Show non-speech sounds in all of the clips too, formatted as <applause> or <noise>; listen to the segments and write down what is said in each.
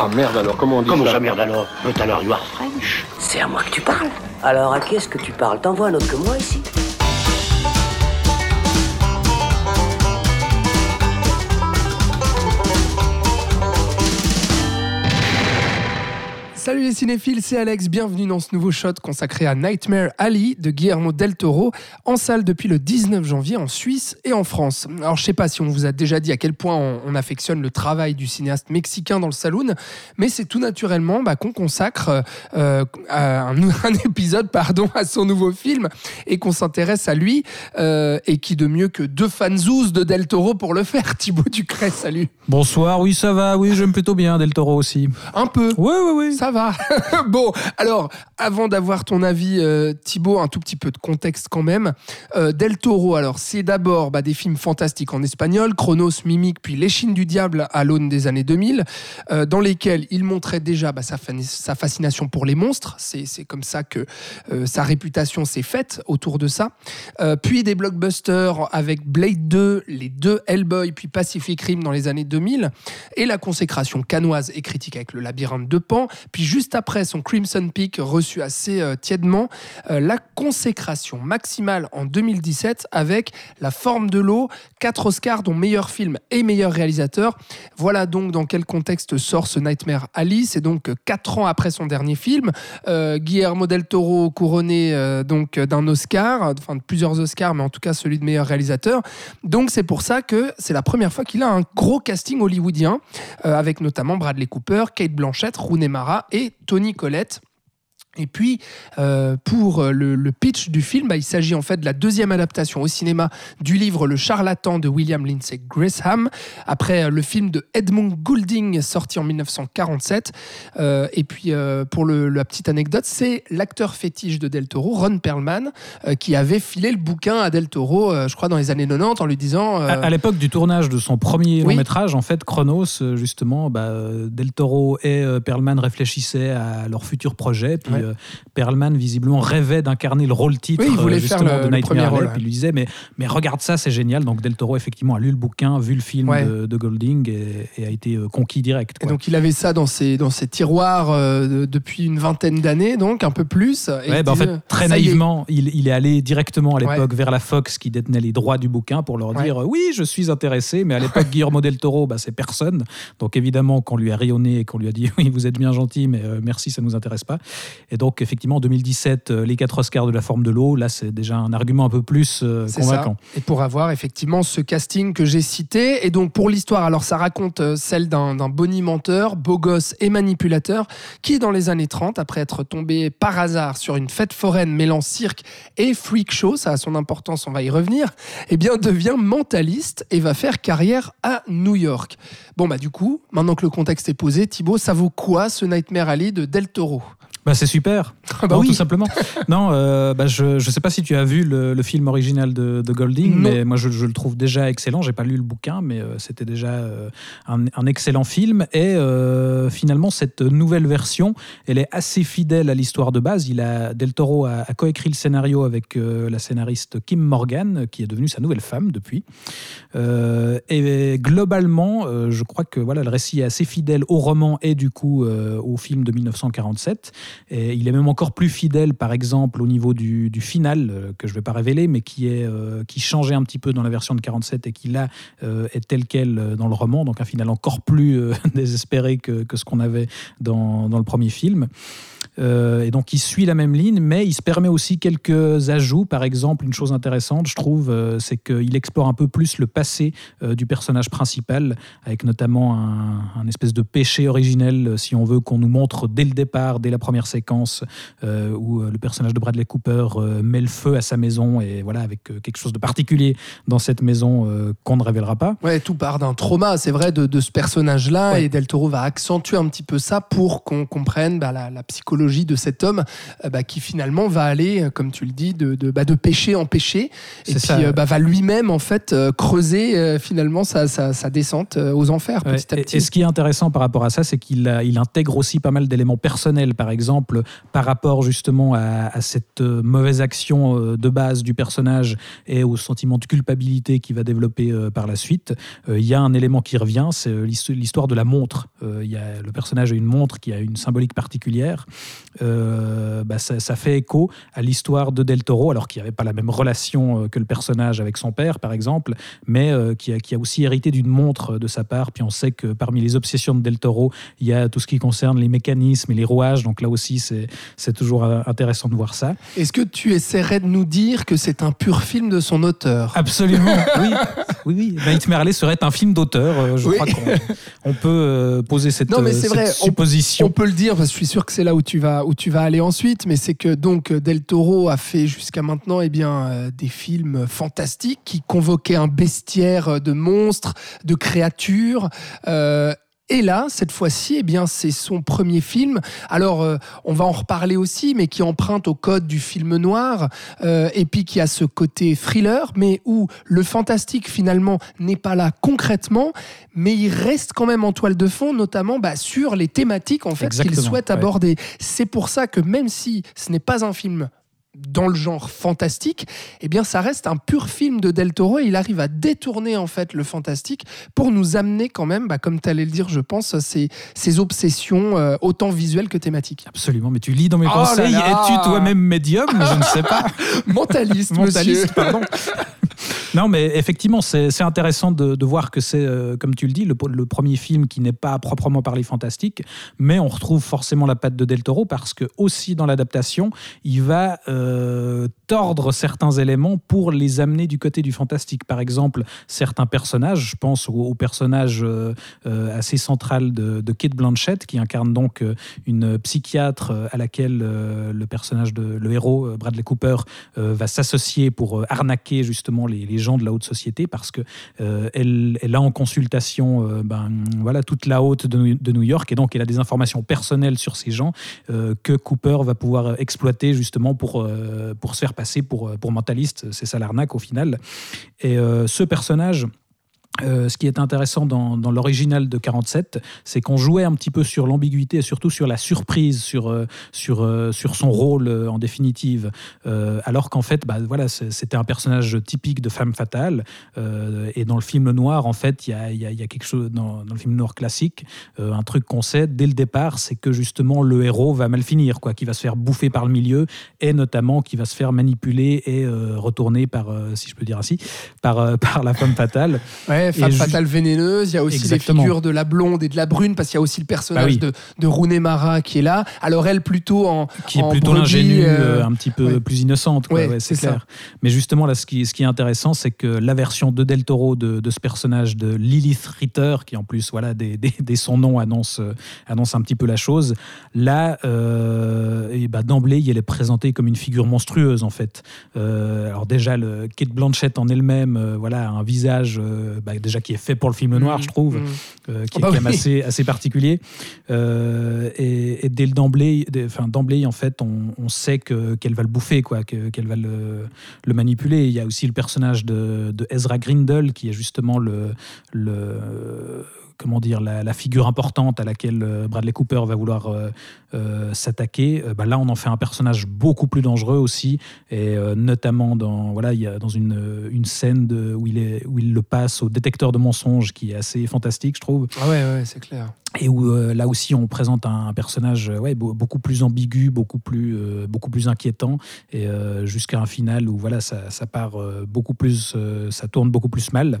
Ah merde alors, comment on dit Comment ça ça, merde alors? But alors, you are French. C'est à moi que tu parles. Alors à qui est-ce que tu parles? T'envoies un autre que moi ici? Salut les cinéphiles, c'est Alex, bienvenue dans ce nouveau shot consacré à Nightmare Alley de Guillermo del Toro, en salle depuis le 19 janvier en Suisse et en France. Alors je sais pas si on vous a déjà dit à quel point on, on affectionne le travail du cinéaste mexicain dans le saloon, mais c'est tout naturellement bah, qu'on consacre euh, un, <laughs> un épisode pardon, à son nouveau film et qu'on s'intéresse à lui, euh, et qui de mieux que deux fanzous de del Toro pour le faire, <laughs> Thibaut Ducret, salut Bonsoir, oui ça va, oui j'aime plutôt bien Del Toro aussi. Un peu Oui, oui, oui. Ça va. <laughs> bon, alors, avant d'avoir ton avis, euh, Thibaut, un tout petit peu de contexte quand même. Euh, Del Toro, alors, c'est d'abord bah, des films fantastiques en espagnol, Chronos, Mimique, puis L'échine du diable à l'aune des années 2000, euh, dans lesquels il montrait déjà bah, sa, fa- sa fascination pour les monstres. C'est comme ça que sa réputation s'est faite autour de ça. Puis des blockbusters avec Blade 2, les deux Hellboy, puis Pacific Rim dans les années 2000, et la consécration canoise et critique avec le labyrinthe de Pan, puis juste après son Crimson Peak reçu assez euh, tièdement, euh, la consécration maximale en 2017 avec La forme de l'eau, 4 Oscars dont meilleur film et meilleur réalisateur. Voilà donc dans quel contexte sort ce Nightmare Alley. C'est donc 4 ans après son dernier film. Euh, Guillermo del Toro couronné euh, donc d'un Oscar, enfin de plusieurs Oscars, mais en tout cas celui de meilleur réalisateur. Donc c'est pour ça que c'est la première fois qu'il a un gros casting hollywoodien, euh, avec notamment Bradley Cooper, Kate Blanchett, Rooney Mara et Tony Collette. Et puis, euh, pour euh, le, le pitch du film, bah, il s'agit en fait de la deuxième adaptation au cinéma du livre Le charlatan de William Lindsay Gresham, après euh, le film de Edmund Goulding sorti en 1947. Euh, et puis, euh, pour le- la petite anecdote, c'est l'acteur fétiche de Del Toro, Ron Perlman, qui avait filé le bouquin à Del Toro, je crois, dans les années 90, en lui disant... À, à l'époque du tournage de son premier Oui. long métrage, en fait, Chronos, justement, bah, Del Toro et Perlman réfléchissaient à leur futur projet. Puis Ouais. Euh, Perlman, visiblement, rêvait d'incarner le rôle titre Oui, il voulait euh, justement le- de Nightmare Alley. Puis il lui disait, mais, mais regarde ça, c'est génial. Donc Del Toro, effectivement, a lu le bouquin, vu le film Ouais. de, de Golding et, et a été euh, conquis direct. Et donc il avait ça dans ses, dans ses tiroirs euh, de- depuis une vingtaine d'années, donc un peu plus. Et Ouais, bah en fait, très est. naïvement, il, il est allé directement à l'époque vers la Fox qui détenait les droits du bouquin pour leur dire oui, je suis intéressé. Mais à l'époque, <laughs> Guillermo del Toro, bah, c'est personne. Donc évidemment, qu'on lui a rayonné et qu'on lui a dit <laughs> oui, vous êtes bien gentil, mais euh, merci, ça nous intéresse pas. Et donc effectivement, en 2017, euh, les quatre Oscars de la forme de l'eau, là, c'est déjà un argument un peu plus euh, convaincant. ça. Et pour avoir effectivement ce casting que j'ai cité. Et donc pour l'histoire, alors ça raconte euh, celle d'un d'un bonimenteur, beau gosse et manipulateur, qui dans les années 30, après être tombé par hasard sur une fête foraine mêlant cirque et freak show, ça a son importance, on va y revenir, eh bien devient mentaliste et va faire carrière à New York. Bon bah du coup, maintenant que le contexte est posé, Thibaut, ça vaut quoi ce Nightmare Alley de Del Toro? Bah, c'est super. <laughs> Ah bah Non, oui. tout simplement. <laughs> non, euh, bah, je ne sais pas si tu as vu le, le film original de, de Golding, Non. mais moi je, je le trouve déjà excellent. J'ai pas lu le bouquin, mais euh, c'était déjà euh, un, un excellent film. Et euh, finalement, cette nouvelle version, elle est assez fidèle à l'histoire de base. Il a Del Toro a, a coécrit le scénario avec la scénariste Kim Morgan, qui est devenue sa nouvelle femme depuis. Et globalement, je crois que voilà, le récit est assez fidèle au roman et du coup euh, au film de 1947. Et il est même encore plus fidèle, par exemple, au niveau du, final, euh, que je ne vais pas révéler, mais qui, est, euh, qui changeait un petit peu dans la version de 47 et qui là est tel quel dans le roman. Donc un final encore plus <laughs> désespéré que, que ce qu'on avait dans, dans le premier film. Euh, et donc il suit la même ligne, mais il se permet aussi quelques ajouts. Par exemple, une chose intéressante, je trouve, euh, c'est qu'il explore un peu plus le passé euh, du personnage principal, avec notamment un, un espèce de péché originel, si on veut, qu'on nous montre dès le départ, dès la première séquence, où le personnage de Bradley Cooper met le feu à sa maison, et voilà, avec quelque chose de particulier dans cette maison qu'on ne révélera pas. Ouais, tout part d'un trauma, c'est vrai, de, de ce personnage-là. Ouais. Et Del Toro va accentuer un petit peu ça pour qu'on comprenne bah, la, la psychologie de cet homme euh, bah, qui finalement va aller, euh, comme tu le dis, de, de, bah, de péché en péché, et puis ça. euh, bah, va lui-même en fait creuser finalement sa, sa, sa descente aux enfers Ouais, petit à et- petit. Et, ce qui est intéressant par rapport à ça, c'est qu'il il intègre aussi pas mal d'éléments personnels, par exemple, par rapport justement à, à cette mauvaise action de base du personnage et au sentiment de culpabilité qu'il va développer par la suite. Il y a un élément qui revient, c'est l'histo- l'histoire de la montre. Il y a, le personnage a une montre qui a une symbolique particulière. Euh, bah, ça, ça fait écho à l'histoire de Del Toro, alors qu'il n'y avait pas la même relation euh, que le personnage avec son père, par exemple, mais euh, qui, a, qui a aussi hérité d'une montre de sa part. Puis on sait que parmi les obsessions de Del Toro, il y a tout ce qui concerne les mécanismes et les rouages. Donc là aussi, c'est toujours intéressant de voir ça. Est-ce que tu essaierais de nous dire que c'est un pur film de son auteur? Absolument, <laughs> oui. Oui, oui. Nightmare Alley serait un film d'auteur. euh, Je Oui. crois qu'on on peut euh, poser cette, Non, mais euh, c'est cette vrai, on- supposition. On peut le dire, parce que je suis sûr que c'est là où tu vas, où tu vas aller ensuite, mais c'est que donc Del Toro a fait jusqu'à maintenant eh bien, des films fantastiques qui convoquaient un bestiaire de monstres, de créatures. euh, et là, cette fois-ci, eh bien, c'est son premier film. Alors, euh, on va en reparler aussi, mais qui emprunte au code du film noir, euh, et puis qui a ce côté thriller, mais où le fantastique finalement n'est pas là concrètement, mais il reste quand même en toile de fond, notamment bah, sur les thématiques en fait qu'il souhaite ouais. aborder. C'est pour ça que même si ce n'est pas un film dans le genre fantastique, eh bien ça reste un pur film de Del Toro et il arrive à détourner en fait le fantastique pour nous amener quand même, bah, comme tu allais le dire je pense, ces, ces obsessions euh, autant visuelles que thématiques. Absolument, mais tu lis dans mes Oh conseils. Es-tu toi-même médium? Je ne sais pas. <laughs> Mentaliste. Mentaliste, pardon. <laughs> non, mais effectivement, c'est intéressant de, de voir que c'est, euh, comme tu le dis, le, le premier film qui n'est pas proprement parler fantastique, mais on retrouve forcément la patte de Del Toro parce que aussi dans l'adaptation, il va euh, tordre certains éléments pour les amener du côté du fantastique. Par exemple, certains personnages, je pense au, personnage euh, euh, assez central de, Kate Blanchett, qui incarne donc euh, une psychiatre euh, à laquelle euh, le personnage de le héros euh, Bradley Cooper euh, va s'associer pour euh, arnaquer justement les, gens de la haute société parce que euh, elle, elle a en consultation euh, ben, voilà, toute la haute de, New- York et donc elle a des informations personnelles sur ces gens euh, que Cooper va pouvoir exploiter justement pour, euh, pour se faire passer pour, pour mentaliste. C'est ça l'arnaque au final. Et euh, ce personnage. Euh, ce qui est intéressant dans, l'original de 47, c'est qu'on jouait un petit peu sur l'ambiguïté et surtout sur la surprise, sur, euh, euh, sur son rôle en définitive. Alors qu'en fait, bah, voilà, c'était un personnage typique de femme fatale. Et dans le film noir, en fait, il y a, quelque chose, dans, le film noir classique, un truc qu'on sait dès le départ, c'est que justement le héros va mal finir, quoi, qui va se faire bouffer par le milieu et notamment qui va se faire manipuler et retourner par, si je peux dire ainsi, par, <laughs> par la femme fatale. Femme Et ju- fatale vénéneuse, il y a aussi Exactement. les figures de la blonde et de la brune, parce qu'il y a aussi le personnage Bah oui. de, de Rooney Mara qui est là. Alors elle plutôt en... qui est en plutôt l'ingénue, euh, euh, un petit peu ouais. plus innocente, quoi, Ouais, ouais, c'est ça. clair. Mais justement, là, ce qui, ce qui est intéressant, c'est que la version de Del Toro de, de ce personnage de Lilith Ritter, qui en plus, voilà, dès, dès- dès son nom annonce, euh, annonce un petit peu la chose, là, euh, et bah, d'emblée, elle est présentée comme une figure monstrueuse, en fait. Euh, alors déjà, le Kate Blanchett en elle-même, voilà, a un visage bah, déjà qui est fait pour le film noir, mm, je trouve mm. euh, qui Ah bah est quand même assez, assez particulier. Euh, et, et dès le d'emblée, enfin, d'emblée, en fait, on, on sait que, qu'elle va le bouffer, quoi, que- qu'elle va le, le manipuler. Il y a aussi le personnage de, de Ezra Grindle, qui est justement le, le comment dire, la, figure importante à laquelle euh, Bradley Cooper va vouloir euh, euh, s'attaquer. Bah, là, on en fait un personnage beaucoup plus dangereux aussi, et notamment dans voilà, il y a dans une, une scène où il est où il le passe au détecteur de mensonges, qui est assez fantastique, je trouve Ah ouais, ouais, c'est clair. Et où euh, là aussi on présente un, personnage euh, ouais, beau- beaucoup plus ambigu, beaucoup plus, euh, beaucoup plus inquiétant, et euh, jusqu'à un final où voilà, ça, ça part beaucoup plus, euh, ça tourne beaucoup plus mal.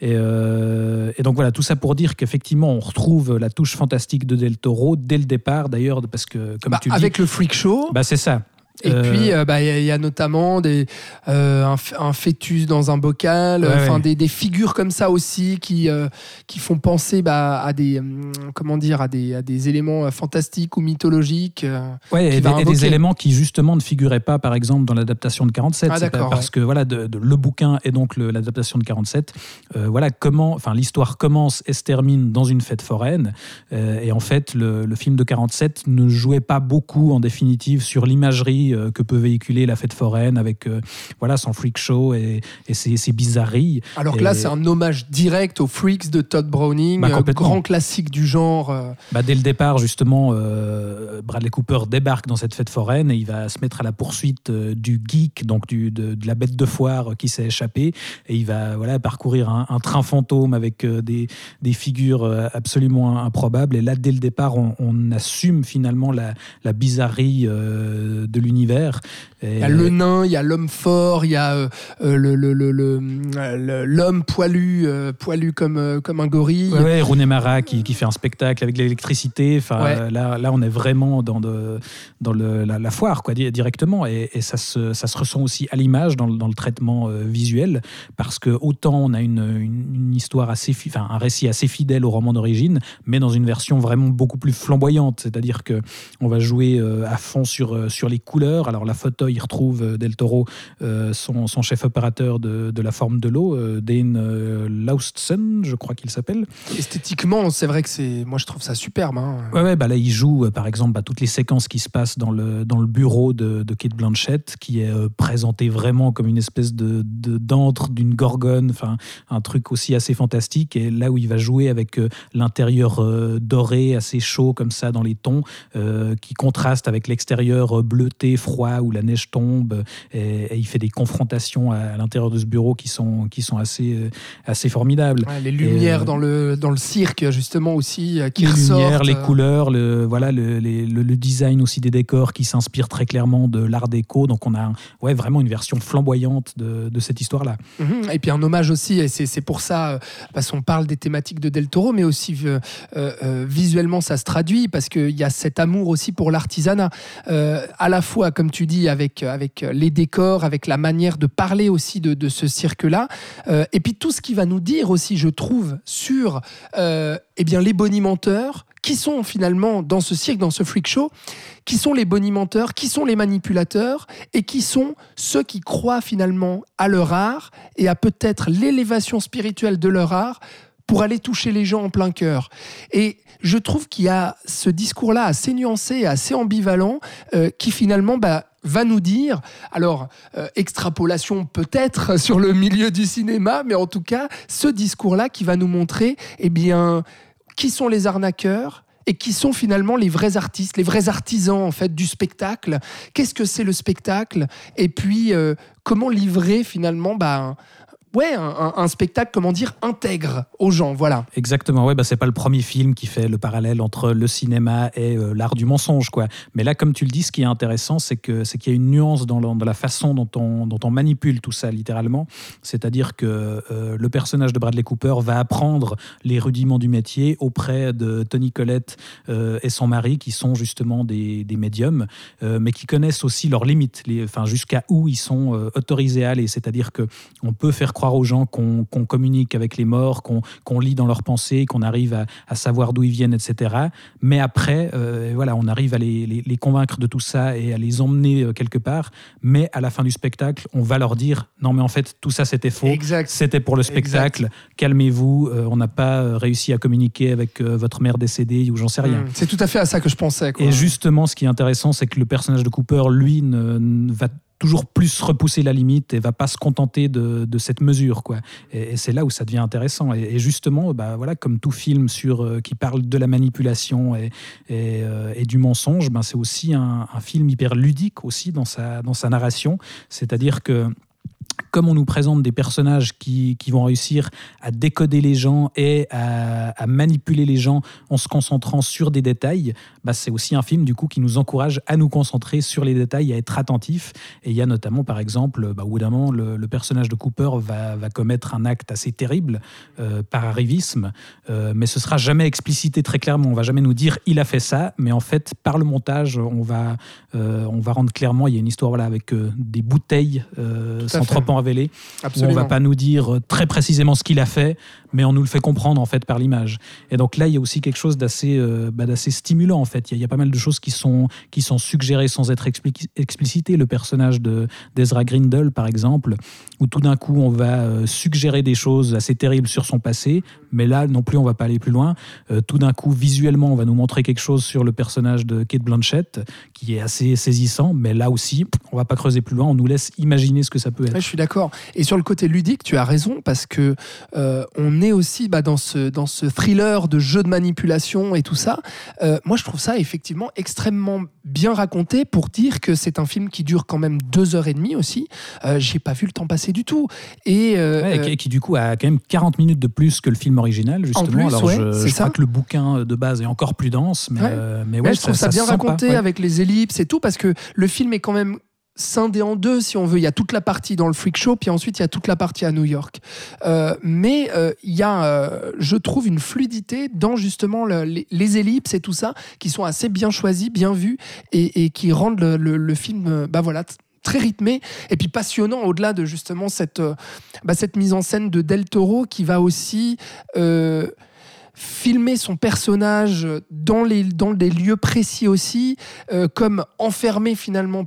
Et, euh, et donc voilà, tout ça pour dire qu'effectivement on retrouve la touche fantastique de Del Toro dès le départ, d'ailleurs, parce que comme Bah, tu avec dis, le freak show, bah, c'est ça. Et Euh, puis, euh, bah, il y, a- il y a notamment des, euh, un, fœtus dans un bocal, Ouais, enfin ouais. des, des figures comme ça aussi qui, euh, qui font penser bah, à des hum, comment dire à des, à des éléments fantastiques ou mythologiques. Ouais, et, des- et des éléments qui justement ne figuraient pas, par exemple, dans l'adaptation de 47. Ah, parce ouais. que voilà, de, de- le bouquin et donc l'adaptation de 47. euh, voilà comment, enfin, l'histoire commence et se termine dans une fête foraine. et en fait, le, le film de 47 ne jouait pas beaucoup, en définitive, sur l'imagerie euh, que peut véhiculer la fête foraine avec euh, voilà son freak show et, et ses, ses bizarreries. Alors que là, Et- c'est un hommage direct aux Freaks de Todd Browning, Bah, euh, grand classique du genre. Bah, dès le départ, justement, Bradley Cooper débarque dans cette fête foraine et il va se mettre à la poursuite du geek, donc du, de, de la bête de foire qui s'est échappée. Et il va voilà, parcourir un, un train fantôme avec des, des figures absolument improbables. Et là, dès le départ, on, on assume finalement la, la bizarrerie de l'univers. Et- Il y a le nain, il y a l'homme fort, il y a euh, euh, le- le- le- le- le- l'homme poilu, euh, poilu comme, comme un gorille. Ouais, ouais, Rooney Mara qui, qui fait un spectacle avec l'électricité. Enfin, Ouais. là, là, on est vraiment dans, de, dans le, la, la foire, quoi, di- directement. Et, et ça, se, ça se ressent aussi à l'image dans, le- dans le traitement euh, visuel, parce que autant on a une, une, une histoire assez, fi- enfin, un récit assez fidèle au roman d'origine, mais dans une version vraiment beaucoup plus flamboyante. C'est-à-dire que on va jouer à fond sur, sur les couleurs. Alors la photo, il retrouve euh, Del Toro, euh, son, son chef opérateur de, de la forme de l'eau, euh, Dane euh, Laustsen, je crois qu'il s'appelle. Esthétiquement, c'est vrai que c'est, moi je trouve ça superbe. hein. Ouais, ouais, bah là, il joue, par exemple, bah, toutes les séquences qui se passent dans le, dans le bureau de, de Kate Blanchett, qui est euh, présenté vraiment comme une espèce de, d'antre d'une gorgone, enfin, un truc aussi assez fantastique. Et là où il va jouer avec l'intérieur doré, assez chaud, comme ça, dans les tons, qui contraste avec l'extérieur euh, froid, où la neige tombe. Et, et il fait des confrontations à, à l'intérieur de ce bureau qui sont, qui sont assez, euh, assez formidables. Ouais, les lumières euh, dans, le, dans le cirque, justement, aussi, euh, qui les ressortent. lumières, les euh. couleurs, le, voilà, le, les- le- le design aussi des décors qui s'inspire très clairement de l'art déco. Donc on a ouais, vraiment une version flamboyante de, de cette histoire-là. Mhm. Et puis un hommage aussi, et c'est pour ça, euh, parce qu'on parle des thématiques de Del Toro, mais aussi euh, euh, euh, visuellement ça se traduit, parce qu'il y a cet amour aussi pour l'artisanat, Euh, à la fois, comme tu dis, avec, avec les décors, avec la manière de parler aussi de, de ce cirque-là, euh, et puis tout ce qui va nous dire aussi, je trouve, sur euh, eh bien, les bonimenteurs, qui sont finalement dans ce cirque, dans ce freak show, qui sont les bonimenteurs, qui sont les manipulateurs, et qui sont ceux qui croient finalement à leur art et à peut-être l'élévation spirituelle de leur art pour aller toucher les gens en plein cœur. Et je trouve qu'il y a ce discours-là assez nuancé, assez ambivalent, euh, qui finalement bah, va nous dire, alors euh, extrapolation peut-être <laughs> sur le milieu du cinéma, mais en tout cas ce discours-là qui va nous montrer, eh bien, qui sont les arnaqueurs et qui sont finalement les vrais artistes, les vrais artisans en fait du spectacle. Qu'est-ce que c'est le spectacle? Et puis euh, comment livrer finalement bah, ouais, un, spectacle, comment dire, intègre aux gens, voilà. Exactement, ouais, bah, c'est pas le premier film qui fait le parallèle entre le cinéma et euh, l'art du mensonge. Quoi. Mais là, comme tu le dis, ce qui est intéressant, c'est que c'est qu'il y a une nuance dans, la façon dont on, manipule tout ça, littéralement. C'est-à-dire que euh, le personnage de Bradley Cooper va apprendre les rudiments du métier auprès de Tony Collette euh, et son mari, qui sont justement des, médiums, mais qui connaissent aussi leurs limites, enfin, jusqu'à où ils sont autorisés à aller. C'est-à-dire que on peut faire croire aux gens qu'on qu'on communique avec les morts, qu'on qu'on lit dans leurs pensées, qu'on arrive à, à savoir d'où ils viennent, etc. Mais après, euh, voilà, on arrive à les, les- les convaincre de tout ça et à les emmener euh, quelque part. Mais à la fin du spectacle, on va leur dire non, mais en fait, tout ça c'était faux. C'était pour le spectacle. Calmez-vous. euh, on n'a pas réussi à communiquer avec euh, votre mère décédée ou j'en sais rien. Mm. C'est tout à fait à ça que je pensais. quoi. Et justement, ce qui est intéressant, c'est que le personnage de Cooper, lui, ne, ne va toujours plus repousser la limite et va pas se contenter de, de cette mesure quoi. Et, c'est là où ça devient intéressant. Et, justement bah voilà comme tout film sur euh, qui parle de la manipulation et, et, euh, du mensonge ben c'est aussi un, un film hyper ludique aussi dans sa dans sa narration. C'est-à-dire que comme on nous présente des personnages qui, qui, vont réussir à décoder les gens et à, à, manipuler les gens en se concentrant sur des détails, bah c'est aussi un film du coup qui nous encourage à nous concentrer sur les détails, à être attentif. Et il y a notamment par exemple, bah, au bout d'un moment, le, le, personnage de Cooper va, va, commettre un acte assez terrible euh, par arrivisme, euh, mais ce sera jamais explicité très clairement. On va jamais nous dire il a fait ça, mais en fait par le montage, on va, euh, on va rendre clairement. Il y a une histoire voilà avec des bouteilles sans trop en révéler. Absolument. on va pas nous dire très précisément ce qu'il a fait, mais on nous le fait comprendre en fait par l'image. Et donc là, il y a aussi quelque chose d'assez euh, bah, stimulant en fait. Il y, y, a pas mal de choses qui sont qui sont suggérées sans être explicitées. Le personnage de d'Ezra Grindel, par exemple, où tout d'un coup on va euh, suggérer des choses assez terribles sur son passé, mais là non plus on va pas aller plus loin. Euh, tout d'un coup, visuellement, on va nous montrer quelque chose sur le personnage de Kate Blanchett qui est assez saisissant, mais là aussi, on va pas creuser plus loin. On nous laisse imaginer ce que ça peut être. Ouais, je suis d'accord. Et sur le côté ludique, tu as raison parce que euh, on est aussi bah, dans ce dans ce thriller de jeu de manipulation et tout ça. Euh, moi, je trouve ça effectivement extrêmement bien raconté pour dire que c'est un film qui dure quand même deux heures et demie aussi. Euh, J'ai pas vu le temps passer du tout. Et, euh, ouais, et, qui, qui, du coup a quand même 40 minutes de plus que le film original justement. En plus, Alors ouais, je, je ça. crois que le bouquin de base est encore plus dense, mais ouais. euh, mais ouais, je trouve ça, ça bien raconté pas, avec les ellipses et tout parce que le film est quand même scindé en deux, si on veut. Il y a toute la partie dans le freak show, puis ensuite il y a toute la partie à New York. Euh, mais euh, il y a, euh, je trouve, une fluidité dans justement le, les, ellipses et tout ça, qui sont assez bien choisis, bien vus, et, qui rendent le, film, bah voilà, très rythmé et puis passionnant au-delà de justement cette, bah, cette mise en scène de Del Toro qui va aussi filmer son personnage dans, les, dans des lieux précis aussi, comme enfermé finalement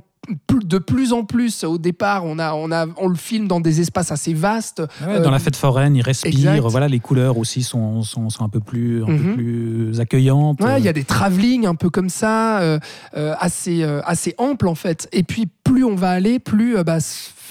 de plus en plus au départ on a on a on le filme dans des espaces assez vastes ouais, dans euh, la fête foraine il respire exact. voilà les couleurs aussi sont, sont, sont un peu plus un mm -hmm. peu plus accueillantes ouais, il y a des travelling un peu comme ça euh, euh, assez assez ample en fait et puis plus on va aller plus bah,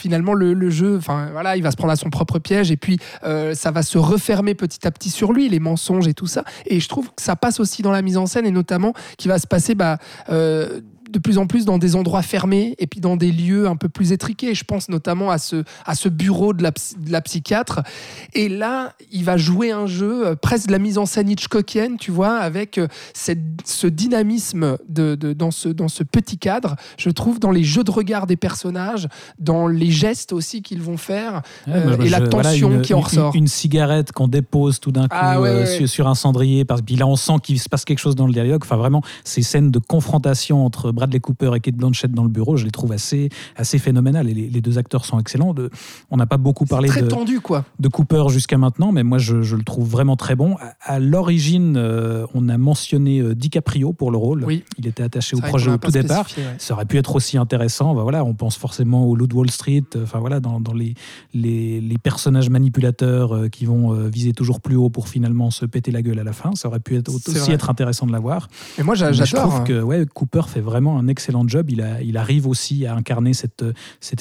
finalement le, le, jeu, enfin voilà, il va se prendre à son propre piège et puis euh, ça va se refermer petit à petit sur lui, les mensonges et tout ça. Et je trouve que ça passe aussi dans la mise en scène et notamment qui va se passer bah, euh, de plus en plus dans des endroits fermés et puis dans des lieux un peu plus étriqués. Je pense notamment à ce, à ce bureau de la, de la psychiatre. Et là, il va jouer un jeu euh, presque de la mise en scène Hitchcockienne, tu vois, avec euh, cette, ce dynamisme de, de, dans, ce, dans ce petit cadre. Je trouve dans les jeux de regard des personnages, dans les gestes aussi qu'ils vont faire ouais, euh, bah, et la tension voilà, une, qui en ressort. Une, une cigarette qu'on dépose tout d'un coup ah, ouais, sur, sur, un cendrier, parce que là, on sent qu'il se passe quelque chose dans le dialogue. Enfin, vraiment, ces scènes de confrontation entre Bradley Cooper et Kate Blanchett dans le bureau, je les trouve assez, assez phénoménales. Et les, les deux acteurs sont excellents. De, on n'a pas beaucoup parlé très de, tendu, quoi. de Cooper jusqu'à maintenant, mais moi, je, je, le trouve vraiment très bon. À, à l'origine, euh, on a mentionné euh, DiCaprio pour le rôle. Oui. Il était attaché au projet au tout départ. Ouais. Ça aurait pu être aussi intéressant. Voilà, on pense forcément au Loup de Wall Street, enfin voilà, dans, dans les, les, les, personnages manipulateurs euh, qui vont euh, viser toujours plus haut pour finalement se péter la gueule à la fin. Ça aurait pu être, aussi vrai. être intéressant de l'avoir. Et moi, j'adore. Je trouve hein. que ouais, Cooper fait vraiment un excellent job. Il, arrive aussi à incarner cette,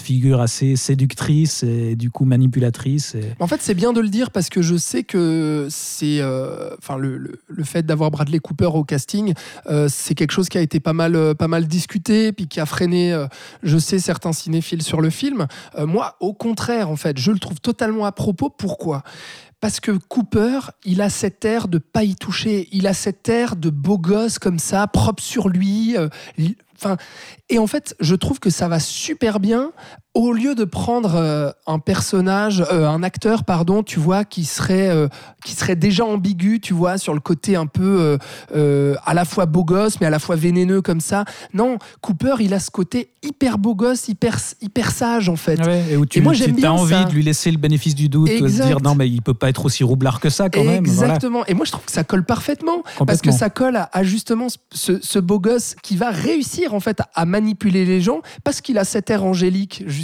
figure assez séductrice et du coup manipulatrice. En fait, c'est bien de le dire parce que je sais que c'est, euh, enfin, le, fait d'avoir Bradley Cooper au casting, euh, c'est quelque chose qui a été pas mal, euh, pas mal discuté, puis qui a freiné, je sais, certains cinéphiles sur le film. Moi, au contraire, en fait, je le trouve totalement à propos. Pourquoi? Parce que Cooper, il a cet air de pas y toucher, il a cet air de beau gosse comme ça, propre sur lui. Euh, Enfin, et en fait, je trouve que ça va super bien au lieu de prendre euh, un personnage, euh, un acteur, pardon, tu vois, qui serait, euh, qui serait déjà ambigu, tu vois, sur le côté un peu euh, à la fois beau gosse, mais à la fois vénéneux comme ça. Non, Cooper, il a ce côté hyper beau gosse, hyper, hyper sage, en fait. Ouais, et, où tu, et moi, j'aime bien envie ça. de lui laisser le bénéfice du doute, de dire non, mais il peut pas être aussi roublard que ça, quand même. Exactement. Voilà. Et moi, je trouve que ça colle parfaitement. Parce que ça colle à, à justement ce, ce beau gosse qui va réussir, en fait, à manipuler les gens parce qu'il a cet air angélique justement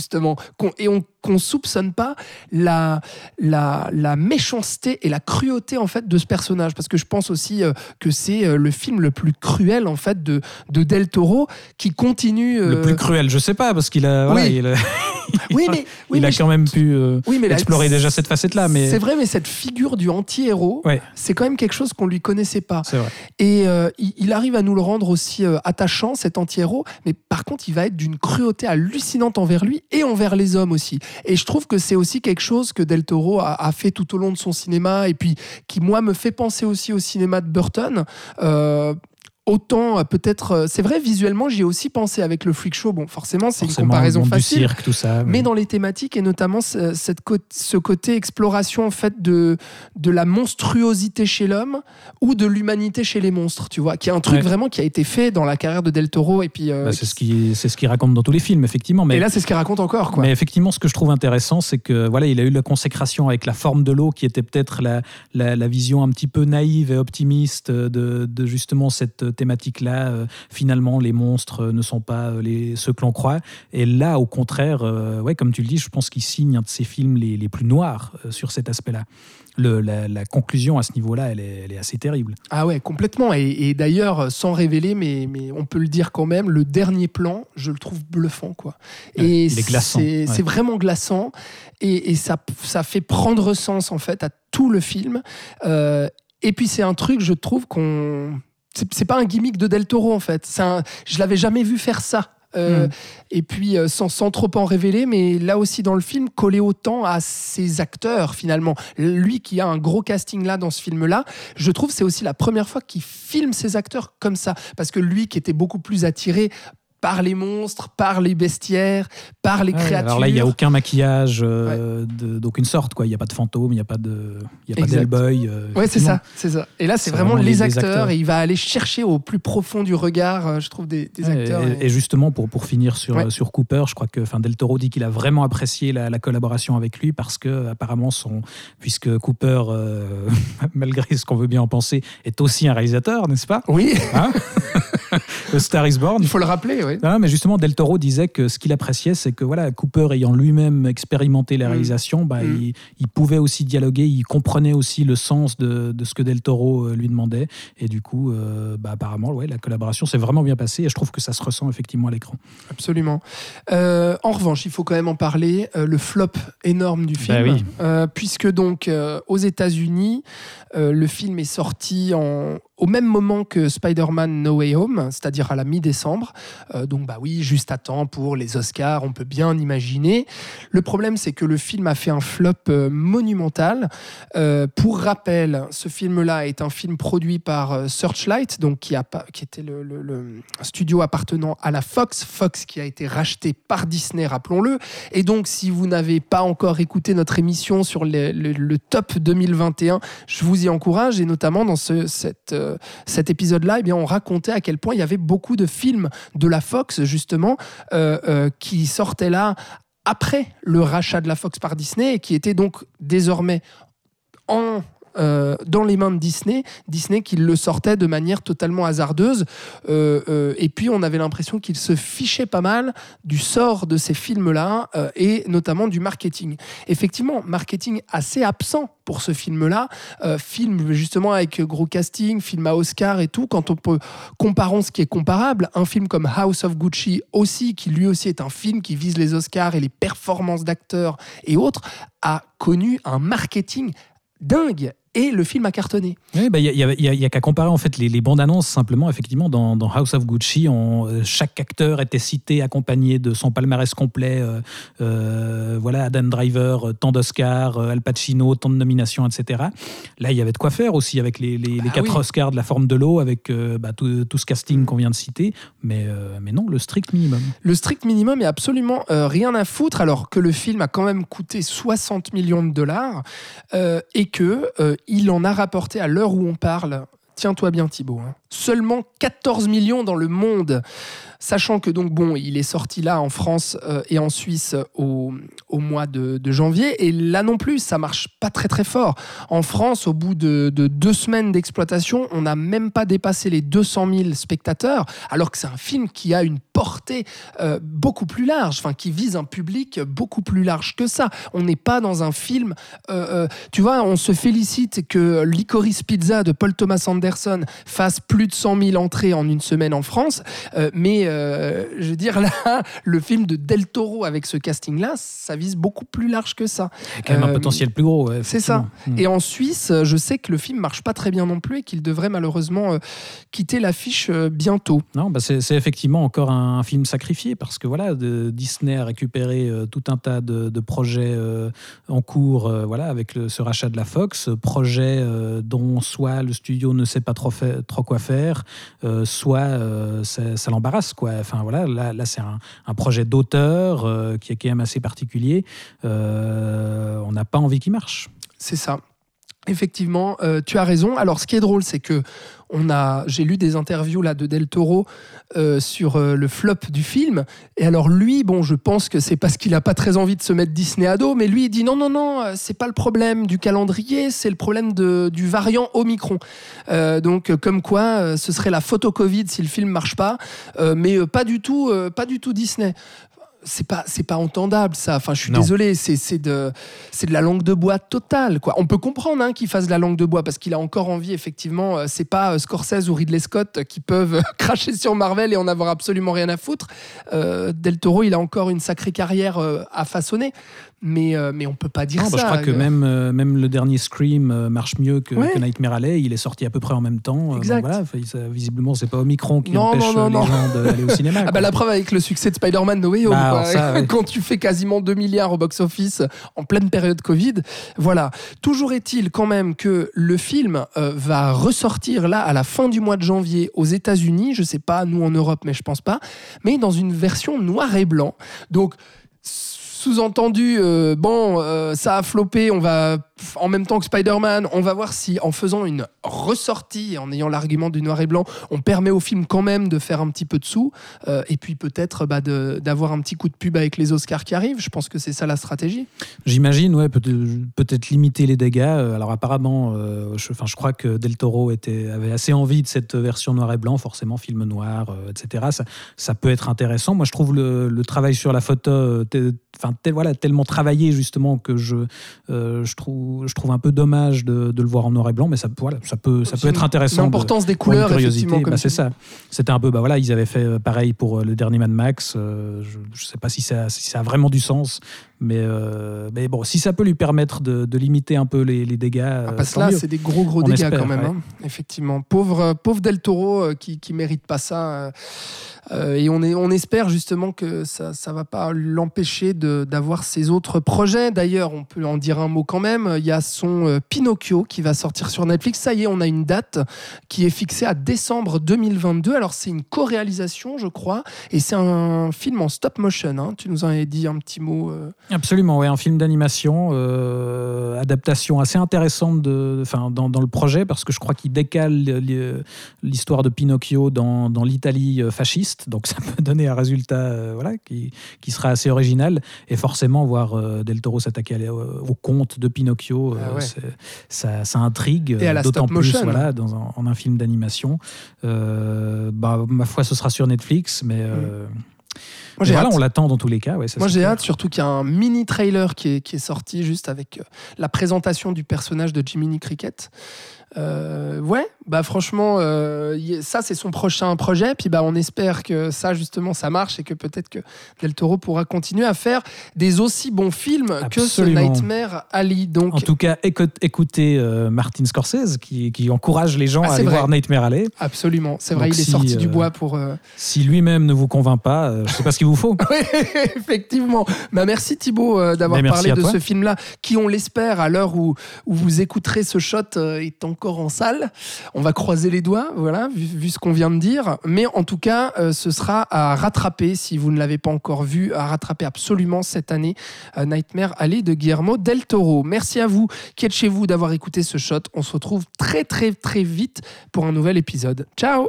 qu et on qu'on soupçonne pas la, la, la, méchanceté et la cruauté en fait de ce personnage parce que je pense aussi euh, que c'est euh, le film le plus cruel en fait de, de Del Toro qui continue euh... le plus cruel je sais pas parce qu'il a, voilà, oui. il a, <laughs> <laughs> oui, mais, oui, il mais a quand même pu euh, oui, mais explorer déjà cette facette là mais c'est vrai mais cette figure du anti-héros ouais. c'est quand même quelque chose qu'on lui connaissait pas vrai. et euh, il, il, arrive à nous le rendre aussi euh, attachant cet anti-héros mais par contre il va être d'une cruauté hallucinante envers lui et envers les hommes aussi Et je trouve que c'est aussi quelque chose que Del Toro a, a fait tout au long de son cinéma et puis qui, moi, me fait penser aussi au cinéma de Burton. Autant peut-être euh, c'est vrai visuellement j'y ai aussi pensé avec le freak show bon forcément c'est une comparaison facile cirque, tout ça. mais dans les thématiques et notamment ce, cette ce côté exploration en fait de, de la monstruosité chez l'homme ou de l'humanité chez les monstres, tu vois, qui est un truc Ouais. vraiment qui a été fait dans la carrière de Del Toro et puis euh, Bah, c'est ce qui c'est ce qu'il raconte dans tous les films, effectivement. Mais et là c'est ce qu'il raconte encore quoi. Mais effectivement, ce que je trouve intéressant, c'est que voilà, il a eu la consécration avec la forme de l'eau, qui était peut-être la, la, la vision un petit peu naïve et optimiste de, de justement cette thématique-là. Euh, Finalement, les monstres ne sont pas euh, les, ceux que l'on croit. Et là, au contraire, euh, ouais, comme tu le dis, je pense qu'il signe un de ses films les, les plus noirs euh, sur cet aspect-là. Le, la, la conclusion à ce niveau-là, elle est, elle est assez terrible. Ah ouais, complètement. Et, et d'ailleurs, sans révéler, mais, mais on peut le dire quand même, le dernier plan, je le trouve bluffant, quoi. Et il est glaçant, C'est ouais. vraiment glaçant. Et, et ça, ça fait prendre sens, en fait, à tout le film. Euh, et puis, c'est un truc, je trouve, qu'on. C'est pas un gimmick de Del Toro, en fait. Un- Je l'avais jamais vu faire ça. Euh, Mm. Et puis, euh, sans, sans trop en révéler, mais là aussi dans le film, coller autant à ses acteurs finalement. Lui qui a un gros casting là dans ce film-là, je trouve c'est aussi la première fois qu'il filme ses acteurs comme ça. Parce que lui qui était beaucoup plus attiré par les monstres, par les bestiaires, par les Ouais, créatures. alors là, il n'y a aucun maquillage euh, de- d'aucune sorte. quoi. Il n'y a pas de fantôme, il n'y a pas de- il y a pas Exact. d'Hellboy. euh, Ouais, c'est ça, c'est ça. Et là, c'est C'est vraiment, vraiment les, acteurs, acteurs. et il va aller chercher au plus profond du regard, euh, je trouve, des, des Ouais, acteurs. et, et justement, pour, pour finir sur, sur Cooper, je crois que enfin, Del Toro dit qu'il a vraiment apprécié la, la collaboration avec lui parce que, apparemment, son, puisque Cooper, <laughs> malgré ce qu'on veut bien en penser, est aussi un réalisateur, n'est-ce pas? Oui, Hein? <laughs> <laughs> A Star is Born. il faut le rappeler, oui. Non, mais justement, Del Toro disait que ce qu'il appréciait, c'est que voilà, Cooper ayant lui-même expérimenté la Mm. réalisation, bah, Mm. il, il pouvait aussi dialoguer, il comprenait aussi le sens de, de ce que Del Toro euh, lui demandait. Et du coup, euh, bah, apparemment, ouais, la collaboration s'est vraiment bien passée et je trouve que ça se ressent effectivement à l'écran. Absolument. Euh, en revanche, il faut quand même en parler, euh, le flop énorme du film. Bah oui. Euh, puisque donc euh, aux États-Unis, euh, le film est sorti en, au même moment que Spider-Man No Way Home, c'est-à-dire à la mi-décembre. Euh, donc bah oui, juste à temps pour les Oscars, on peut bien imaginer. Le problème, c'est que le film a fait un flop euh, monumental. Euh, pour rappel, ce film-là est un film produit par Searchlight, donc qui, a, qui était le, studio appartenant à la Fox, Fox qui a été racheté par Disney, rappelons-le. Et donc, si vous n'avez pas encore écouté notre émission sur le, top 2021, je vous y encourage. Et notamment dans ce, cette, euh, cet épisode-là, eh bien, on racontait à quel point il y avait beaucoup de films de la Fox, justement, euh, euh, qui sortaient là après le rachat de la Fox par Disney et qui étaient donc désormais en euh, dans les mains de Disney, Disney qui le sortait de manière totalement hasardeuse. Euh, euh, et puis on avait l'impression qu'il se fichait pas mal du sort de ces films-là et notamment du marketing. Effectivement, marketing assez absent pour ce film-là. Film justement avec gros casting, film à Oscar et tout. Quand on peut comparons ce qui est comparable, un film comme House of Gucci aussi, qui lui aussi est un film qui vise les Oscars et les performances d'acteurs et autres, a connu un marketing dingue et le film a cartonné. Il bah, y a, y a- y a- y a qu'à comparer en fait les, les bandes annonces simplement. Effectivement, dans, dans House of Gucci, on, euh, chaque acteur était cité accompagné de son palmarès complet. euh, euh, voilà, Adam Driver, tant d'Oscars, Al Pacino, tant de nominations, etc. Là, il y avait de quoi faire aussi avec les, les- les Bah quatre oui. Oscars de la forme de l'eau, avec euh, bah, tout, tout ce casting Mm. qu'on vient de citer. Mais, mais non, le strict minimum. Le strict minimum est absolument rien à foutre, alors que le film a quand même coûté 60 millions de dollars et que il en a rapporté à l'heure où on parle. Tiens-toi bien Thibaut, hein, seulement 14 millions dans le monde, sachant que donc bon, il est sorti là en France euh, et en Suisse au, au mois de, janvier, et là non plus, ça marche pas très très fort. En France, au bout de, de deux semaines d'exploitation, on n'a même pas dépassé les 200 000 spectateurs, alors que c'est un film qui a une portée euh, beaucoup plus large, enfin qui vise un public beaucoup plus large que ça. On n'est pas dans un film, euh, euh, tu vois, on se félicite que Licorice Pizza de Paul Thomas Anderson fasse plus de 100 000 entrées en une semaine en France, euh, euh, je veux dire, là, <laughs> le film de Del Toro avec ce casting-là, ça vise beaucoup plus large que ça. Il y a quand même un Euh, potentiel plus gros. ouais, C'est ça. Et en Suisse, je sais que le film marche pas très bien non plus et qu'il devrait malheureusement euh, quitter l'affiche bientôt. Non, bah c'est effectivement encore un, film sacrifié parce que voilà, de- Disney a récupéré tout un tas de, de projets en cours, voilà, avec le- ce rachat de la Fox, projets euh, dont soit le studio ne sait pas trop, fait- trop quoi faire, euh, soit euh, ça, ça l'embarrasse voilà, là, c'est un, un projet d'auteur euh, qui est quand même assez particulier. Euh, on n'a pas envie qu'il marche. C'est ça. Effectivement, euh, tu as raison. Alors, ce qui est drôle, c'est que on a, j'ai lu des interviews là de Del Toro euh, sur euh, le flop du film. Et alors lui, bon, je pense que c'est parce qu'il a pas très envie de se mettre Disney à mais lui il dit non, non, non, c'est pas le problème du calendrier, c'est le problème du variant Omicron. Donc, comme quoi, ce serait la photo Covid si le film marche pas, mais pas du tout, pas du tout Disney. C'est pas, c'est pas entendable ça. Enfin, je suis Non. désolé, c'est, c'est de, c'est de la langue de bois totale. Quoi. On peut comprendre hein, qu'il fasse de la langue de bois parce qu'il a encore envie, effectivement. euh, c'est pas euh, Scorsese ou Ridley Scott qui peuvent <laughs> cracher sur Marvel et en avoir absolument rien à foutre. Euh, Del Toro, il a encore une sacrée carrière à façonner, mais, euh, mais on peut pas dire Non, bah, ça. je crois que même, euh, même le dernier Scream euh, marche mieux que, Ouais. que Nightmare Alley. Il est sorti à peu près en même temps. Euh, Exact. voilà, ça- visiblement, c'est pas Omicron qui Non, empêche non, les gens d'aller au cinéma. <laughs> Ah bah la preuve avec le succès de Spider-Man No Way Home, Bah, ça, <laughs> ouais. quand tu fais quasiment 2 milliards au box-office en pleine période Covid. Voilà. Toujours est-il quand même que le film euh, va ressortir là à la fin du mois de janvier aux États-Unis. Je sais pas, nous en Europe, mais je pense pas. Mais dans une version noir et blanc. Donc sous-entendu, euh, bon, euh, ça a floppé, on va, en même temps que Spider-Man, on va voir si en faisant une ressortie, en ayant l'argument du noir et blanc, on permet au film quand même de faire un petit peu de sous, euh, et puis peut-être bah, d'avoir un petit coup de pub avec les Oscars qui arrivent. Je pense que c'est ça la stratégie. J'imagine, ouais, peut-être limiter les dégâts. Euh, Alors apparemment, euh, je, crois que Del Toro avait assez envie de cette version noir et blanc, forcément film noir, euh, etc. Ça, peut être intéressant. Moi, je trouve le, travail sur la photo, tellement travaillé justement que je trouve, je trouve un peu dommage de, de le voir en noir et blanc, mais ça, voilà, ça peut, ça peut être intéressant. de- L'importance des pour une couleurs, curiosité, effectivement, bah, c'est ça. C'était un peu, bah voilà, ils avaient fait euh, pareil pour euh, le dernier Mad Max. euh, je ne sais pas si ça, si ça a vraiment du sens, mais, euh, mais bon, si ça peut lui permettre de, de limiter un peu les, les dégâts. Ah, parce que là, c'est des gros gros dégâts espère, quand même. ouais. hein. Effectivement, pauvre pauvre Del Toro qui qui mérite pas ça. Euh, et on, espère justement que ça ça va pas l'empêcher d'avoir ses autres projets. D'ailleurs, on peut en dire un mot quand même. Il y a son euh, Pinocchio qui va sortir sur Netflix. Ça y est, on a une date qui est fixée à décembre 2022. Alors c'est une co-réalisation, je crois, et c'est un film en stop motion. hein. Tu nous en avais dit un petit mot. euh, Absolument, ouais, un film d'animation, adaptation assez intéressante enfin, dans, le projet, parce que je crois qu'il décale l'histoire de Pinocchio dans, l'Italie euh, donc ça peut donner un résultat euh, voilà, qui, qui sera assez original, et forcément voir euh, Del Toro s'attaquer à- au conte de Pinocchio, euh, Ah ouais. ça, ça intrigue, d'autant plus motion. voilà, dans un, en un film d'animation. Euh, bah, ma foi, ce sera sur Netflix, mais... euh, Moi, j'ai voilà, on l'attend dans tous les cas. Ouais, ça, Moi j'ai hâte, surtout qu'il y a un mini trailer qui est, qui est sorti juste avec euh, la présentation du personnage de Jiminy Cricket. Euh, ouais, bah franchement, euh, ça c'est son prochain projet. Puis bah on espère que ça justement ça marche et que peut-être que Del Toro pourra continuer à faire des aussi bons films que ce. Nightmare Ali. Donc En tout cas, écoute- écoutez euh, Martin Scorsese qui, qui encourage les gens Ah, à aller vrai. voir Nightmare Alley. absolument, c'est vrai, Donc il est sorti du bois pour. Si lui-même ne vous convainc pas, je sais pas ce qu'il vous faut. <laughs> Oui, effectivement. Bah, merci Thibaut d'avoir parlé de toi. ce film-là, qui, on l'espère, à l'heure où, où vous écouterez ce shot, est encore en salle. On va croiser les doigts, voilà, vu, ce qu'on vient de dire. Mais en tout cas, euh, ce sera à rattraper, si vous ne l'avez pas encore vu, à rattraper absolument cette année. euh, Nightmare Alley de Guillermo del Toro. Merci à vous qui êtes chez vous d'avoir écouté ce shot. On se retrouve très très très vite pour un nouvel épisode. Ciao